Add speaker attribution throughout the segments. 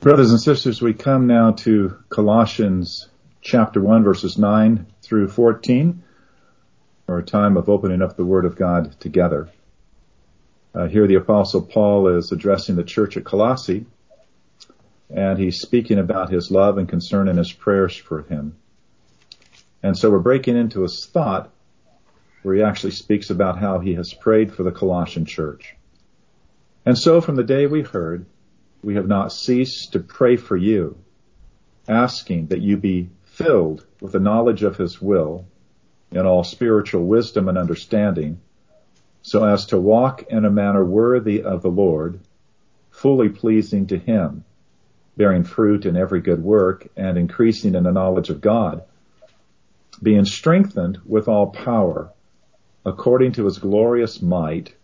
Speaker 1: Brothers and sisters, we come now to Colossians chapter 1 verses 9 through 14 for a time of opening up the Word of God together. Uh, here the apostle Paul is addressing the church at Colossae and he's speaking about his love and concern and his prayers for him. And so we're breaking into his thought where he actually speaks about how he has prayed for the Colossian church. And so from the day we heard, we have not ceased to pray for you, asking that you be filled with the knowledge of his will in all spiritual wisdom and understanding, so as to walk in a manner worthy of the Lord, fully pleasing to him, bearing fruit in every good work and increasing in the knowledge of God, being strengthened with all power according to his glorious might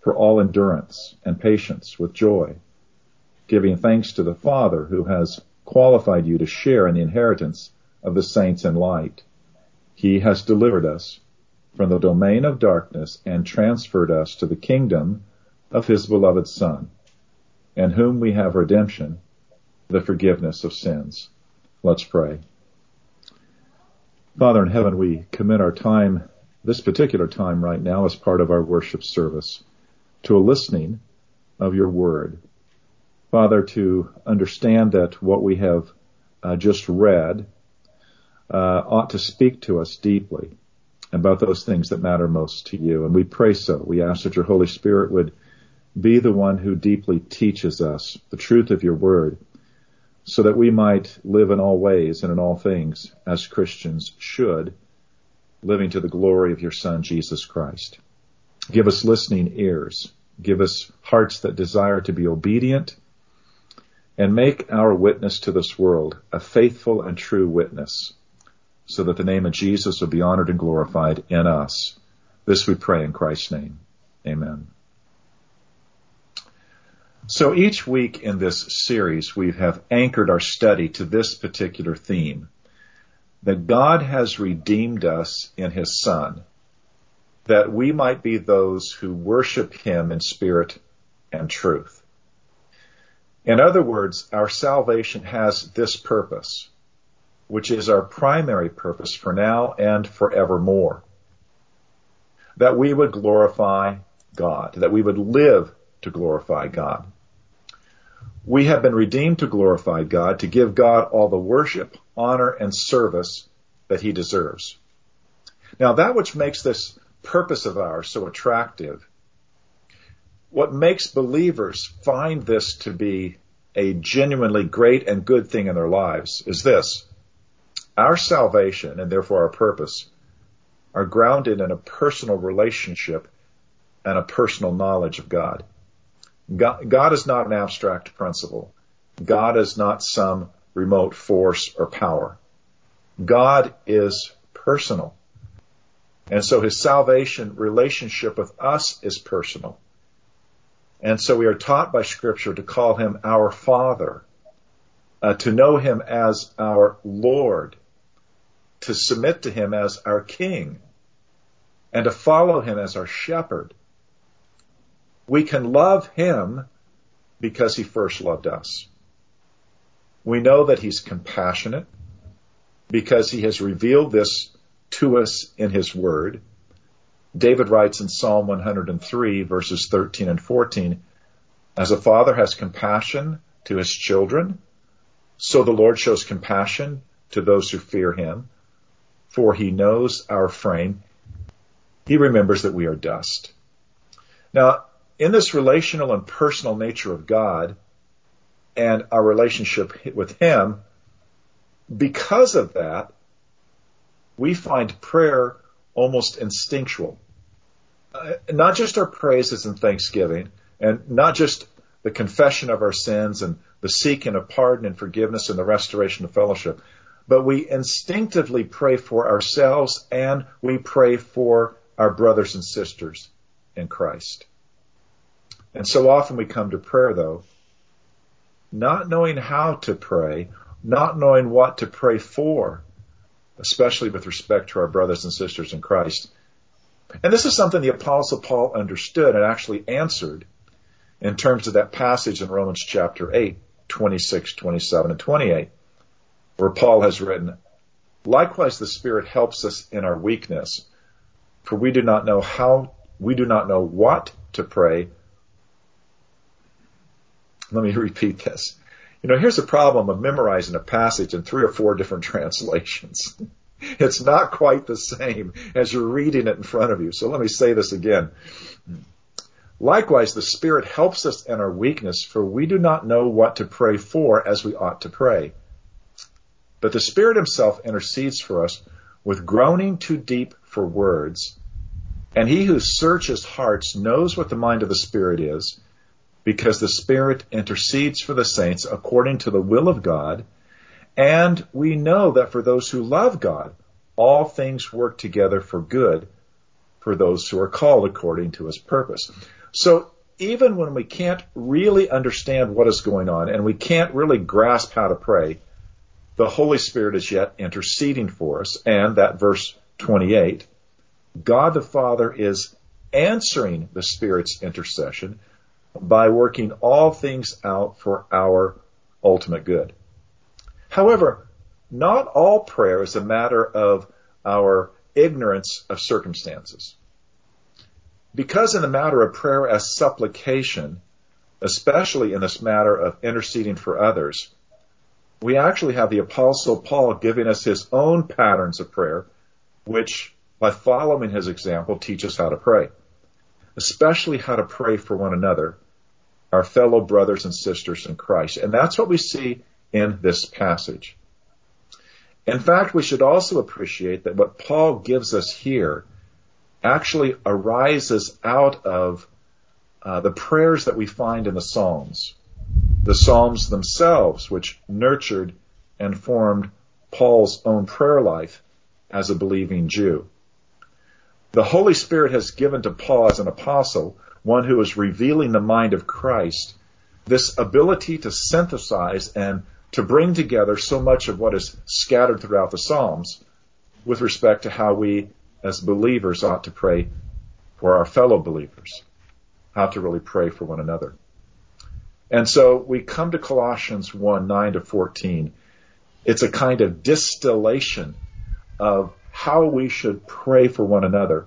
Speaker 1: for all endurance and patience with joy giving thanks to the Father who has qualified you to share in the inheritance of the saints in light. He has delivered us from the domain of darkness and transferred us to the kingdom of his beloved Son, in whom we have redemption, the forgiveness of sins. Let's pray. Father in heaven, we commit our time, this particular time right now as part of our worship service, to a listening of your word. Father, to understand that what we have uh, just read uh, ought to speak to us deeply about those things that matter most to you. And we pray so. We ask that your Holy Spirit would be the one who deeply teaches us the truth of your word so that we might live in all ways and in all things as Christians should, living to the glory of your Son, Jesus Christ. Give us listening ears. Give us hearts that desire to be obedient and make our witness to this world a faithful and true witness so that the name of Jesus will be honored and glorified in us. This we pray in Christ's name. Amen. So each week in this series, we have anchored our study to this particular theme, that God has redeemed us in His Son, that we might be those who worship Him in spirit and truth. In other words, our salvation has this purpose, which is our primary purpose for now and forevermore. That we would glorify God, that we would live to glorify God. We have been redeemed to glorify God, to give God all the worship, honor, and service that he deserves. Now that which makes this purpose of ours so attractive what makes believers find this to be a genuinely great and good thing in their lives is this. Our salvation and therefore our purpose are grounded in a personal relationship and a personal knowledge of God. God, God is not an abstract principle. God is not some remote force or power. God is personal. And so his salvation relationship with us is personal. And so we are taught by scripture to call him our father, uh, to know him as our Lord, to submit to him as our king, and to follow him as our shepherd. We can love him because he first loved us. We know that he's compassionate because he has revealed this to us in his word. David writes in Psalm 103 verses 13 and 14, as a father has compassion to his children, so the Lord shows compassion to those who fear him, for he knows our frame. He remembers that we are dust. Now, in this relational and personal nature of God and our relationship with him, because of that, we find prayer almost instinctual. Uh, not just our praises and thanksgiving, and not just the confession of our sins and the seeking of pardon and forgiveness and the restoration of fellowship, but we instinctively pray for ourselves and we pray for our brothers and sisters in Christ. And so often we come to prayer though, not knowing how to pray, not knowing what to pray for, especially with respect to our brothers and sisters in Christ. And this is something the apostle Paul understood and actually answered in terms of that passage in Romans chapter 8, 26, 27, and 28, where Paul has written, Likewise, the Spirit helps us in our weakness, for we do not know how, we do not know what to pray. Let me repeat this. You know, here's the problem of memorizing a passage in three or four different translations. It's not quite the same as you're reading it in front of you. So let me say this again. Likewise, the Spirit helps us in our weakness, for we do not know what to pray for as we ought to pray. But the Spirit Himself intercedes for us with groaning too deep for words. And He who searches hearts knows what the mind of the Spirit is, because the Spirit intercedes for the saints according to the will of God. And we know that for those who love God, all things work together for good for those who are called according to His purpose. So even when we can't really understand what is going on and we can't really grasp how to pray, the Holy Spirit is yet interceding for us. And that verse 28, God the Father is answering the Spirit's intercession by working all things out for our ultimate good. However, not all prayer is a matter of our ignorance of circumstances. Because in the matter of prayer as supplication, especially in this matter of interceding for others, we actually have the apostle Paul giving us his own patterns of prayer, which by following his example teach us how to pray, especially how to pray for one another, our fellow brothers and sisters in Christ. And that's what we see in this passage. In fact, we should also appreciate that what Paul gives us here actually arises out of uh, the prayers that we find in the Psalms the Psalms themselves, which nurtured and formed Paul's own prayer life as a believing Jew. The Holy Spirit has given to Paul as an apostle, one who is revealing the mind of Christ, this ability to synthesize and to bring together so much of what is scattered throughout the Psalms with respect to how we as believers ought to pray for our fellow believers, how to really pray for one another. And so we come to Colossians 1, 9 to 14. It's a kind of distillation of how we should pray for one another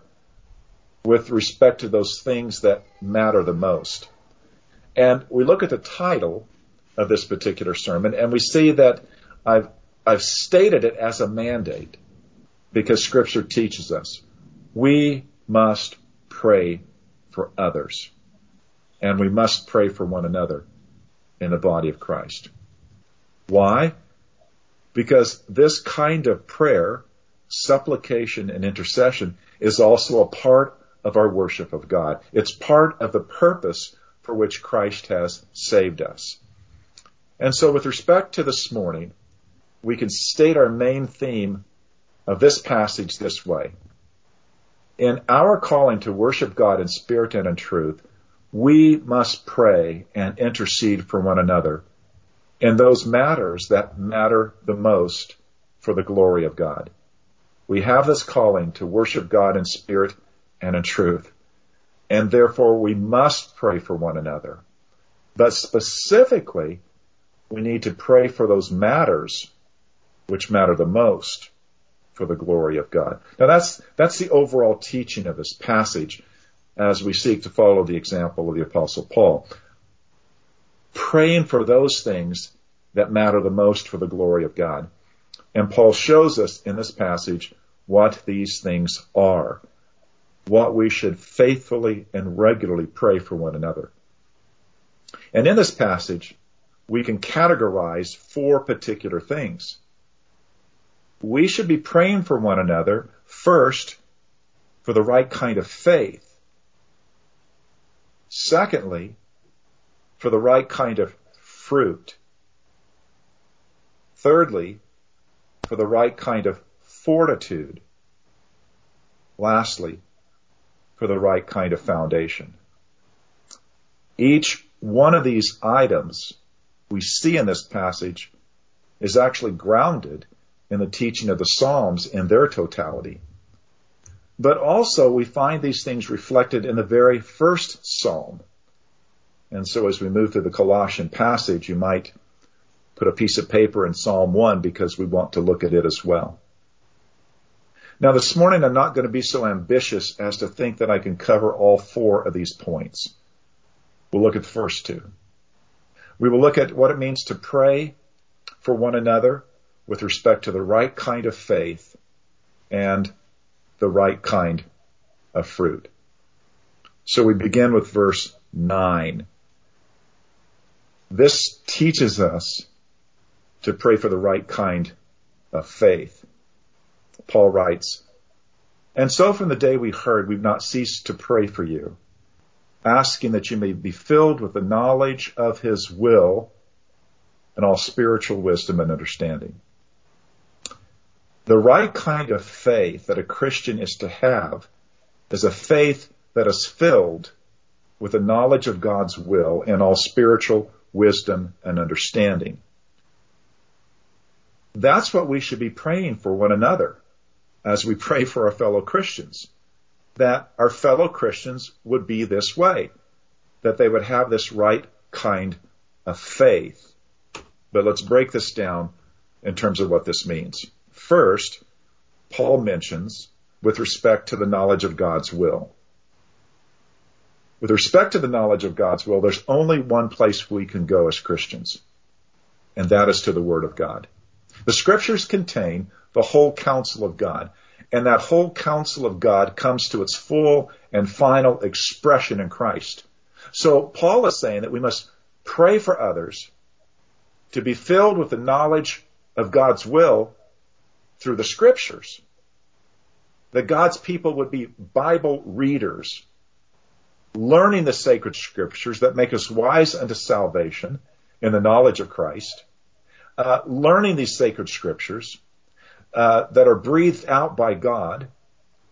Speaker 1: with respect to those things that matter the most. And we look at the title of this particular sermon and we see that I've, I've stated it as a mandate because scripture teaches us we must pray for others and we must pray for one another in the body of Christ. Why? Because this kind of prayer, supplication, and intercession is also a part of our worship of God. It's part of the purpose for which Christ has saved us. And so with respect to this morning, we can state our main theme of this passage this way. In our calling to worship God in spirit and in truth, we must pray and intercede for one another in those matters that matter the most for the glory of God. We have this calling to worship God in spirit and in truth, and therefore we must pray for one another. But specifically, we need to pray for those matters which matter the most for the glory of God. Now that's, that's the overall teaching of this passage as we seek to follow the example of the apostle Paul. Praying for those things that matter the most for the glory of God. And Paul shows us in this passage what these things are, what we should faithfully and regularly pray for one another. And in this passage, we can categorize four particular things. We should be praying for one another first for the right kind of faith Secondly, for the right kind of fruit. Thirdly, for the right kind of fortitude. Lastly, for the right kind of foundation. Each one of these items we see in this passage is actually grounded in the teaching of the Psalms in their totality. But also we find these things reflected in the very first psalm. And so as we move through the Colossian passage, you might put a piece of paper in Psalm 1 because we want to look at it as well. Now this morning I'm not going to be so ambitious as to think that I can cover all four of these points. We'll look at the first two. We will look at what it means to pray for one another with respect to the right kind of faith and the right kind of fruit. So we begin with verse 9. This teaches us to pray for the right kind of faith. Paul writes, And so from the day we heard, we've not ceased to pray for you, asking that you may be filled with the knowledge of his will and all spiritual wisdom and understanding. The right kind of faith that a Christian is to have is a faith that is filled with the knowledge of God's will and all spiritual wisdom and understanding. That's what we should be praying for one another as we pray for our fellow Christians. That our fellow Christians would be this way. That they would have this right kind of faith. But let's break this down in terms of what this means. First, Paul mentions with respect to the knowledge of God's will. With respect to the knowledge of God's will, there's only one place we can go as Christians, and that is to the Word of God. The scriptures contain the whole counsel of God, and that whole counsel of God comes to its full and final expression in Christ. So Paul is saying that we must pray for others to be filled with the knowledge of God's will through the scriptures. That God's people would be Bible readers, learning the sacred scriptures that make us wise unto salvation in the knowledge of Christ, uh, learning these sacred scriptures uh, that are breathed out by God,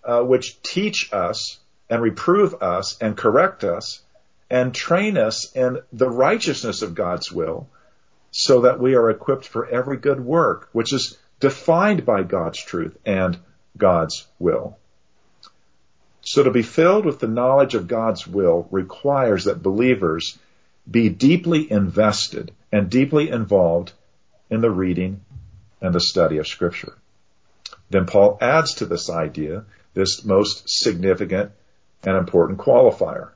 Speaker 1: uh, which teach us and reprove us and correct us and train us in the righteousness of God's will so that we are equipped for every good work, which is defined by God's truth and God's will. So to be filled with the knowledge of God's will requires that believers be deeply invested and deeply involved in the reading and the study of scripture. Then Paul adds to this idea this most significant and important qualifier.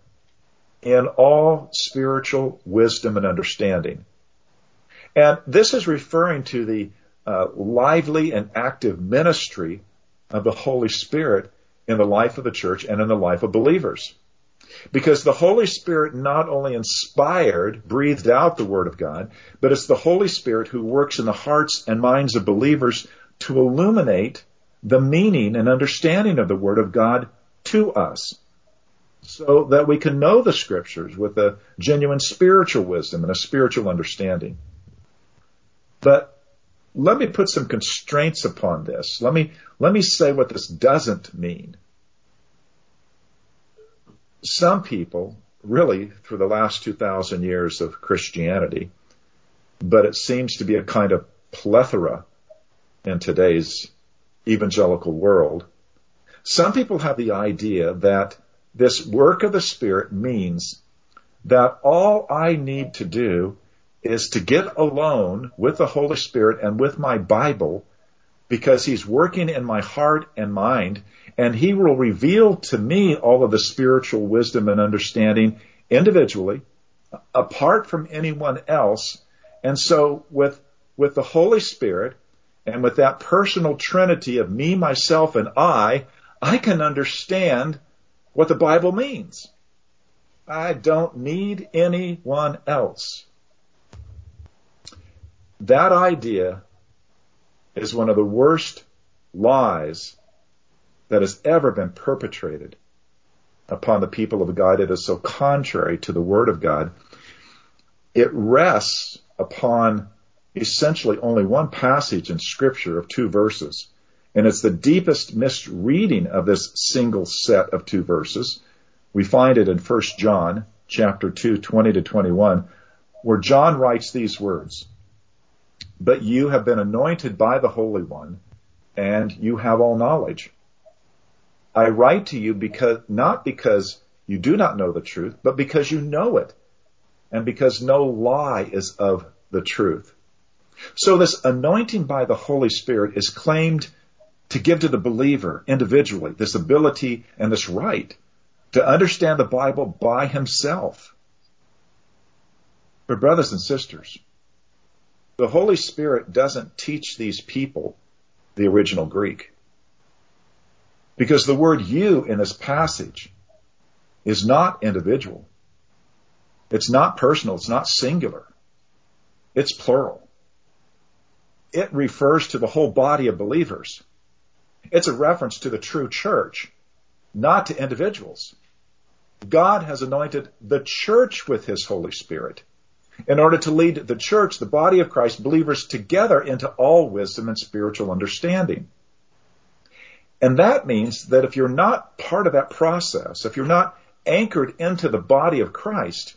Speaker 1: In all spiritual wisdom and understanding, and this is referring to the uh, lively and active ministry of the Holy Spirit in the life of the church and in the life of believers. Because the Holy Spirit not only inspired, breathed out the Word of God, but it's the Holy Spirit who works in the hearts and minds of believers to illuminate the meaning and understanding of the Word of God to us. So that we can know the Scriptures with a genuine spiritual wisdom and a spiritual understanding. But let me put some constraints upon this. Let me, let me say what this doesn't mean. Some people, really, for the last 2,000 years of Christianity, but it seems to be a kind of plethora in today's evangelical world. Some people have the idea that this work of the Spirit means that all I need to do is to get alone with the Holy Spirit and with my Bible because He's working in my heart and mind and He will reveal to me all of the spiritual wisdom and understanding individually apart from anyone else. And so with, with the Holy Spirit and with that personal trinity of me, myself, and I, I can understand what the Bible means. I don't need anyone else. That idea is one of the worst lies that has ever been perpetrated upon the people of God. It is so contrary to the Word of God. It rests upon essentially only one passage in Scripture of two verses. And it's the deepest misreading of this single set of two verses. We find it in 1 John chapter 2, 20 to 21, where John writes these words but you have been anointed by the Holy One and you have all knowledge. I write to you because, not because you do not know the truth, but because you know it and because no lie is of the truth. So this anointing by the Holy Spirit is claimed to give to the believer individually this ability and this right to understand the Bible by himself. But brothers and sisters, the Holy Spirit doesn't teach these people the original Greek. Because the word you in this passage is not individual. It's not personal. It's not singular. It's plural. It refers to the whole body of believers. It's a reference to the true church, not to individuals. God has anointed the church with his Holy Spirit in order to lead the church, the body of Christ, believers together into all wisdom and spiritual understanding. And that means that if you're not part of that process, if you're not anchored into the body of Christ,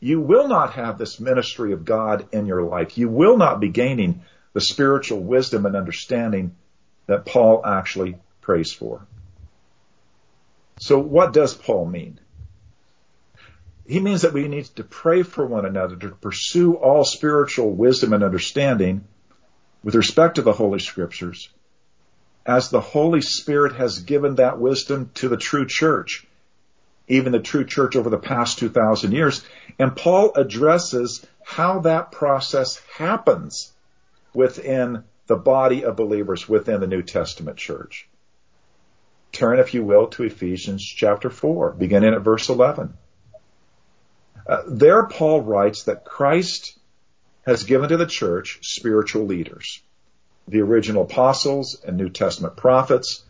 Speaker 1: you will not have this ministry of God in your life. You will not be gaining the spiritual wisdom and understanding that Paul actually prays for. So what does Paul mean? He means that we need to pray for one another to pursue all spiritual wisdom and understanding with respect to the Holy Scriptures as the Holy Spirit has given that wisdom to the true church, even the true church over the past 2,000 years. And Paul addresses how that process happens within the body of believers within the New Testament church. Turn, if you will, to Ephesians chapter 4, beginning at verse 11. Uh, there, Paul writes that Christ has given to the church spiritual leaders, the original apostles and New Testament prophets,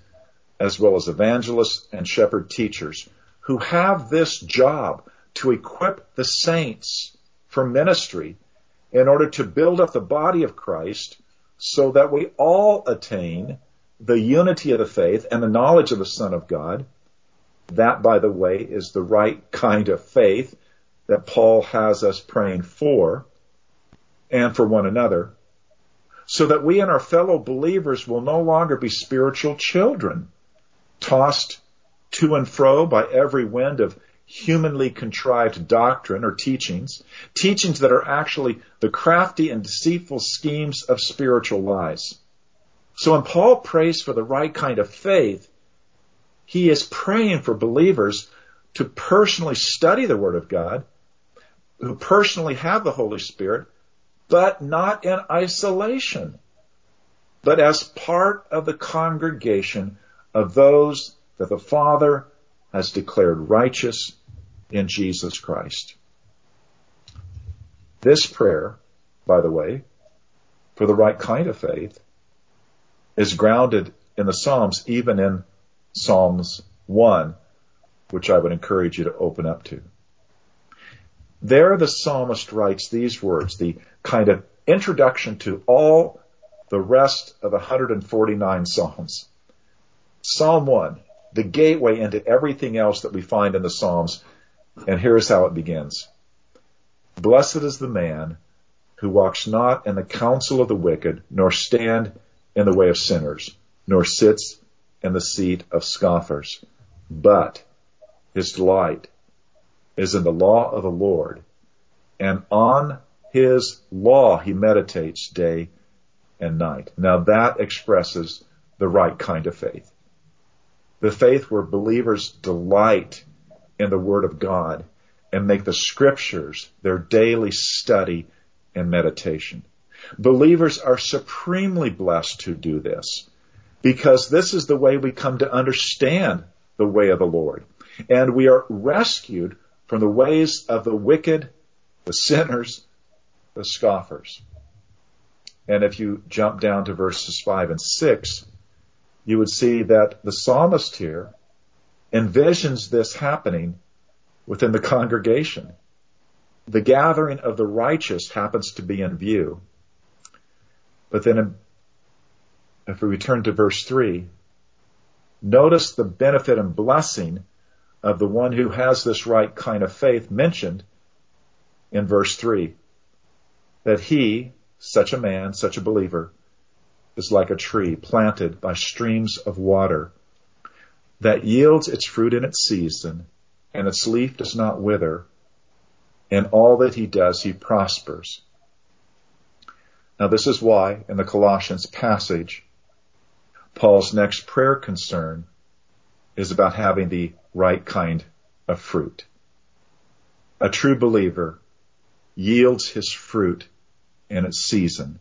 Speaker 1: as well as evangelists and shepherd teachers, who have this job to equip the saints for ministry in order to build up the body of Christ so that we all attain the unity of the faith and the knowledge of the Son of God. That, by the way, is the right kind of faith that Paul has us praying for and for one another, so that we and our fellow believers will no longer be spiritual children, tossed to and fro by every wind of humanly contrived doctrine or teachings, teachings that are actually the crafty and deceitful schemes of spiritual lies. So when Paul prays for the right kind of faith, he is praying for believers to personally study the Word of God, who personally have the Holy Spirit, but not in isolation, but as part of the congregation of those that the Father has declared righteous in Jesus Christ. This prayer, by the way, for the right kind of faith, is grounded in the Psalms, even in Psalms 1, which I would encourage you to open up to. There the psalmist writes these words, the kind of introduction to all the rest of 149 Psalms. Psalm 1, the gateway into everything else that we find in the Psalms. And here's how it begins. Blessed is the man who walks not in the counsel of the wicked, nor stand in the way of sinners, nor sits in the seat of scoffers. But his delight is in the law of the Lord, and on his law he meditates day and night. Now that expresses the right kind of faith. The faith where believers delight in the Word of God and make the Scriptures their daily study and meditation. Believers are supremely blessed to do this because this is the way we come to understand the way of the Lord. And we are rescued from the ways of the wicked, the sinners, the scoffers. And if you jump down to verses 5 and 6, you would see that the psalmist here envisions this happening within the congregation. The gathering of the righteous happens to be in view. But then if we return to verse 3, notice the benefit and blessing of the one who has this right kind of faith mentioned in verse 3. That he, such a man, such a believer, is like a tree planted by streams of water that yields its fruit in its season and its leaf does not wither. In all that he does, he prospers. Now this is why in the Colossians passage, Paul's next prayer concern is about having the right kind of fruit. A true believer yields his fruit in its season.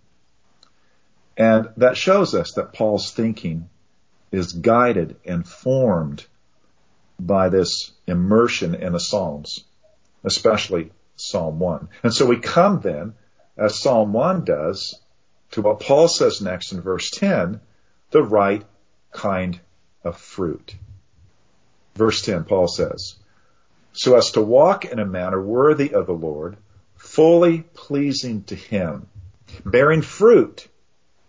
Speaker 1: And that shows us that Paul's thinking is guided and formed by this immersion in the Psalms, especially Psalm 1. And so we come then, as Psalm 1 does, to what Paul says next in verse 10, the right kind of fruit. Verse 10, Paul says, so as to walk in a manner worthy of the Lord, fully pleasing to Him, bearing fruit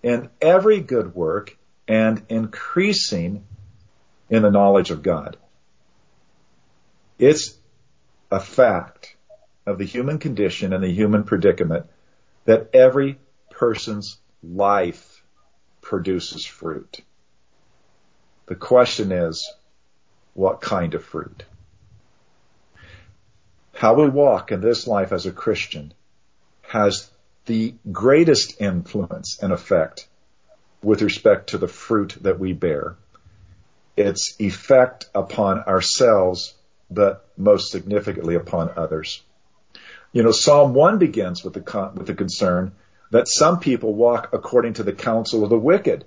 Speaker 1: in every good work and increasing in the knowledge of God. It's a fact of the human condition and the human predicament that every person's life produces fruit. The question is, what kind of fruit? How we walk in this life as a Christian has the greatest influence and effect with respect to the fruit that we bear. Its effect upon ourselves, but most significantly upon others. You know, Psalm 1 begins with the, con- with the concern that some people walk according to the counsel of the wicked.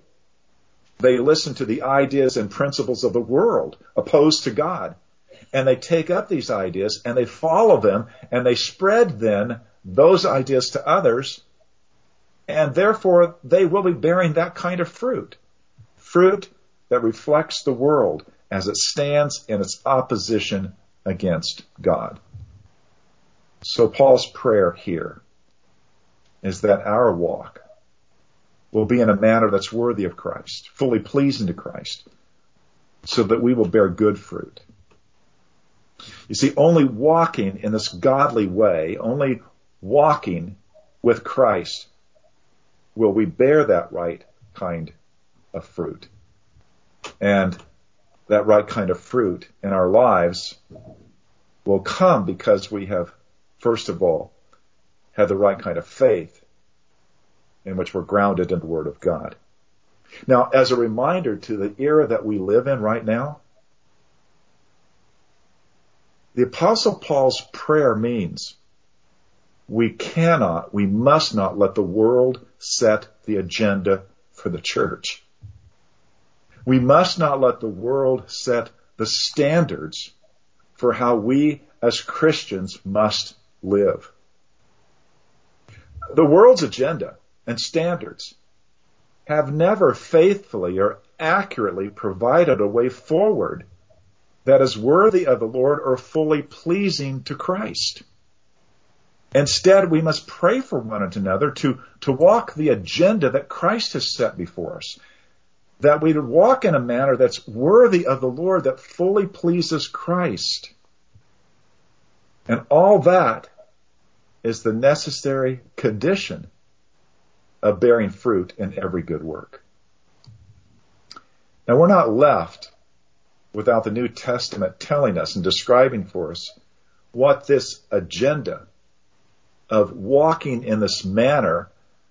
Speaker 1: They listen to the ideas and principles of the world opposed to God. And they take up these ideas and they follow them and they spread then those ideas to others and therefore they will be bearing that kind of fruit. Fruit that reflects the world as it stands in its opposition against God. So Paul's prayer here is that our walk will be in a manner that's worthy of Christ, fully pleasing to Christ, so that we will bear good fruit. You see, only walking in this godly way, only walking with Christ will we bear that right kind of fruit. And that right kind of fruit in our lives will come because we have, first of all, had the right kind of faith in which we're grounded in the Word of God. Now, as a reminder to the era that we live in right now, the Apostle Paul's prayer means we cannot, we must not let the world set the agenda for the church. We must not let the world set the standards for how we as Christians must live. The world's agenda and standards have never faithfully or accurately provided a way forward that is worthy of the Lord or fully pleasing to Christ. Instead, we must pray for one another to, to walk the agenda that Christ has set before us. That we would walk in a manner that's worthy of the Lord, that fully pleases Christ. And all that is the necessary condition of bearing fruit in every good work. Now we're not left without the New Testament telling us and describing for us what this agenda of walking in this manner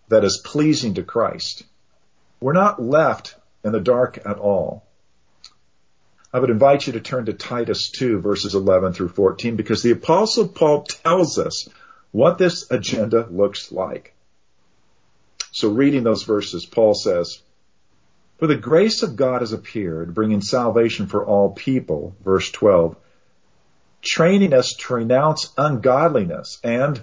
Speaker 1: that is pleasing to Christ. We're not left in the dark at all. I would invite you to turn to Titus 2 verses 11 through 14 because the apostle Paul tells us what this agenda looks like. So reading those verses, Paul says, For the grace of God has appeared, bringing salvation for all people, verse 12, training us to renounce ungodliness and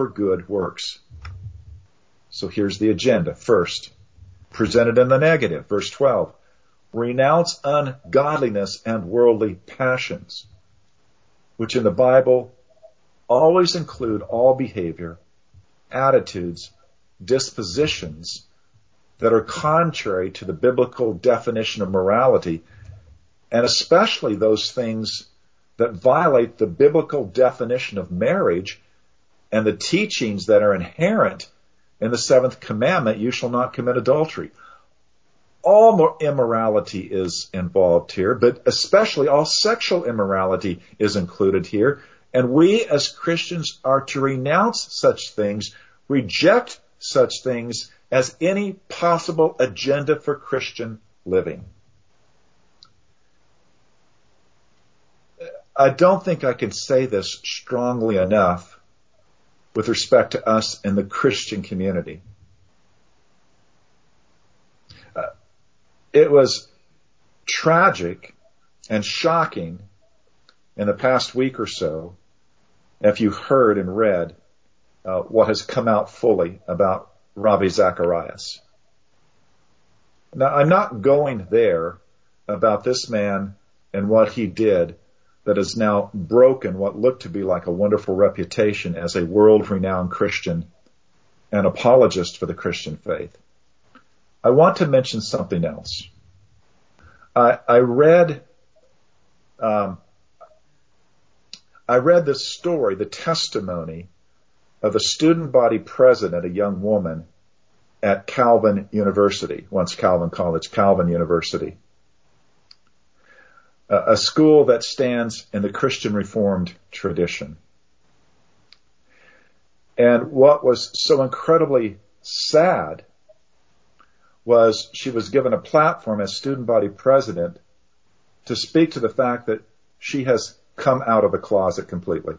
Speaker 1: for good works. So here's the agenda. First, presented in the negative, verse 12. Renounce ungodliness and worldly passions, which in the Bible always include all behavior, attitudes, dispositions that are contrary to the biblical definition of morality, and especially those things that violate the biblical definition of marriage and the teachings that are inherent in the seventh commandment, you shall not commit adultery. All immorality is involved here, but especially all sexual immorality is included here. And we as Christians are to renounce such things, reject such things as any possible agenda for Christian living. I don't think I can say this strongly enough with respect to us in the Christian community. Uh, it was tragic and shocking in the past week or so if you heard and read uh, what has come out fully about Ravi Zacharias. Now, I'm not going there about this man and what he did that has now broken what looked to be like a wonderful reputation as a world renowned Christian and apologist for the Christian faith. I want to mention something else. I, I read, um, I read this story, the testimony of a student body president, a young woman at Calvin University, once Calvin College, Calvin University a school that stands in the Christian Reformed tradition. And what was so incredibly sad was she was given a platform as student body president to speak to the fact that she has come out of the closet completely.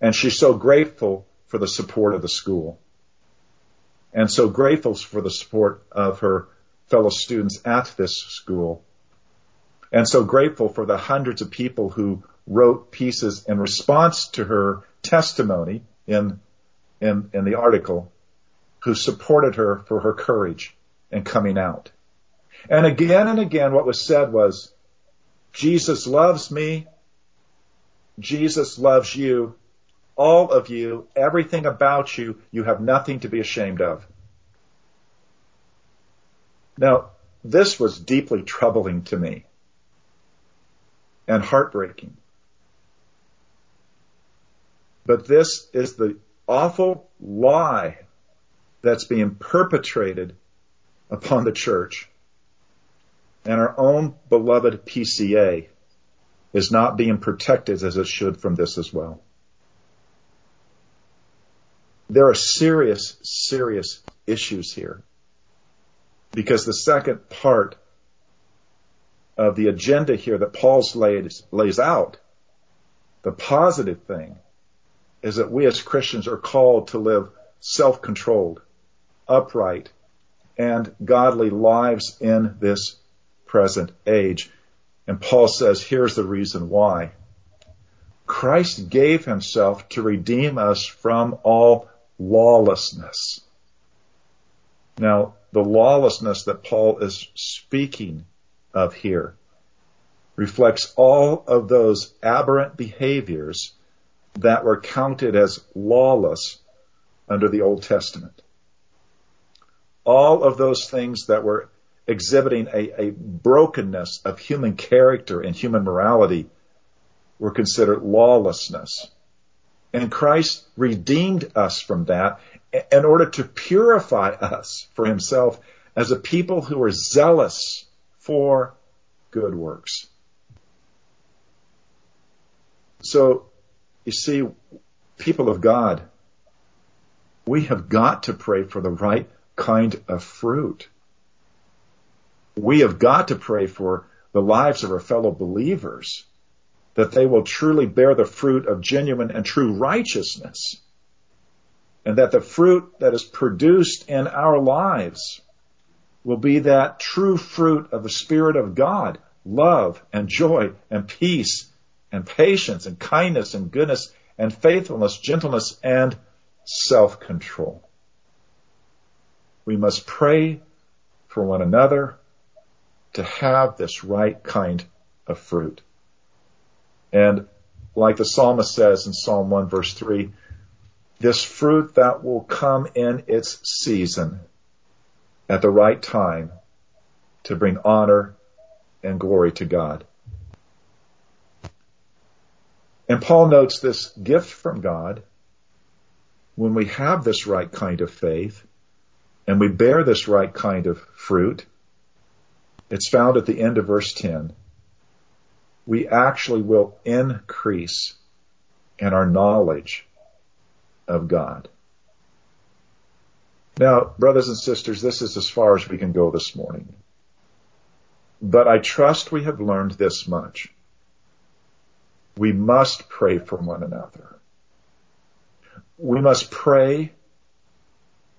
Speaker 1: And she's so grateful for the support of the school and so grateful for the support of her fellow students at this school and so grateful for the hundreds of people who wrote pieces in response to her testimony in, in, in the article, who supported her for her courage in coming out. And again and again, what was said was, Jesus loves me. Jesus loves you. All of you, everything about you, you have nothing to be ashamed of. Now, this was deeply troubling to me and heartbreaking. But this is the awful lie that's being perpetrated upon the church. And our own beloved PCA is not being protected as it should from this as well. There are serious, serious issues here. Because the second part of the agenda here that Paul lays, lays out, the positive thing is that we as Christians are called to live self-controlled, upright, and godly lives in this present age. And Paul says, here's the reason why. Christ gave himself to redeem us from all lawlessness. Now, the lawlessness that Paul is speaking of here reflects all of those aberrant behaviors that were counted as lawless under the Old Testament. All of those things that were exhibiting a, a brokenness of human character and human morality were considered lawlessness. And Christ redeemed us from that in order to purify us for himself as a people who are zealous for good works. So, you see, people of God, we have got to pray for the right kind of fruit. We have got to pray for the lives of our fellow believers, that they will truly bear the fruit of genuine and true righteousness, and that the fruit that is produced in our lives will be that true fruit of the Spirit of God, love and joy and peace and patience and kindness and goodness and faithfulness, gentleness and self-control. We must pray for one another to have this right kind of fruit. And like the psalmist says in Psalm 1 verse 3, this fruit that will come in its season at the right time to bring honor and glory to God. And Paul notes this gift from God when we have this right kind of faith and we bear this right kind of fruit. It's found at the end of verse 10. We actually will increase in our knowledge of God. Now, brothers and sisters, this is as far as we can go this morning. But I trust we have learned this much. We must pray for one another. We must pray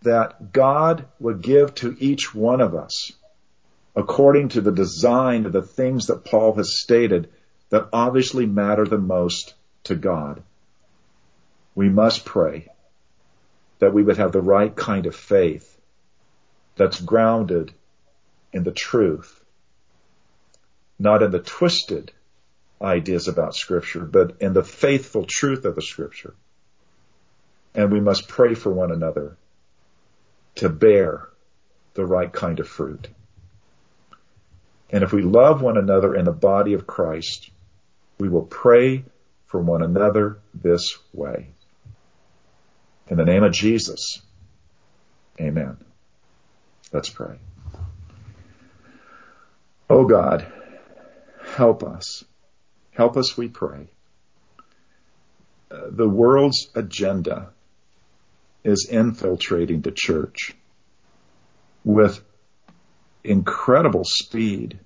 Speaker 1: that God would give to each one of us, according to the design of the things that Paul has stated that obviously matter the most to God. We must pray that we would have the right kind of faith that's grounded in the truth not in the twisted ideas about scripture, but in the faithful truth of the scripture. And we must pray for one another to bear the right kind of fruit. And if we love one another in the body of Christ, we will pray for one another this way. In the name of Jesus, amen. Let's pray. Oh God, Help us. Help us, we pray. The world's agenda is infiltrating the church with incredible speed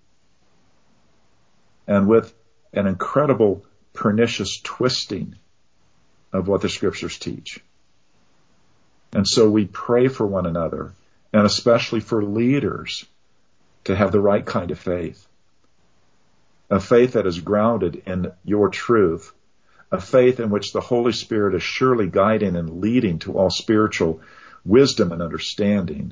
Speaker 1: and with an incredible pernicious twisting of what the scriptures teach. And so we pray for one another and especially for leaders to have the right kind of faith a faith that is grounded in your truth, a faith in which the Holy Spirit is surely guiding and leading to all spiritual wisdom and understanding.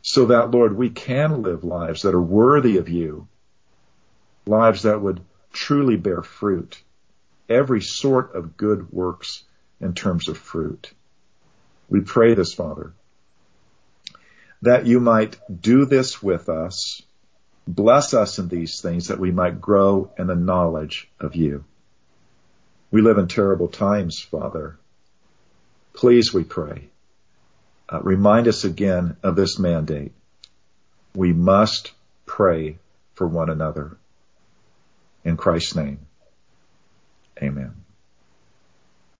Speaker 1: So that, Lord, we can live lives that are worthy of you, lives that would truly bear fruit, every sort of good works in terms of fruit. We pray this, Father, that you might do this with us Bless us in these things that we might grow in the knowledge of you. We live in terrible times, Father. Please, we pray, uh, remind us again of this mandate. We must pray for one another. In Christ's name, amen.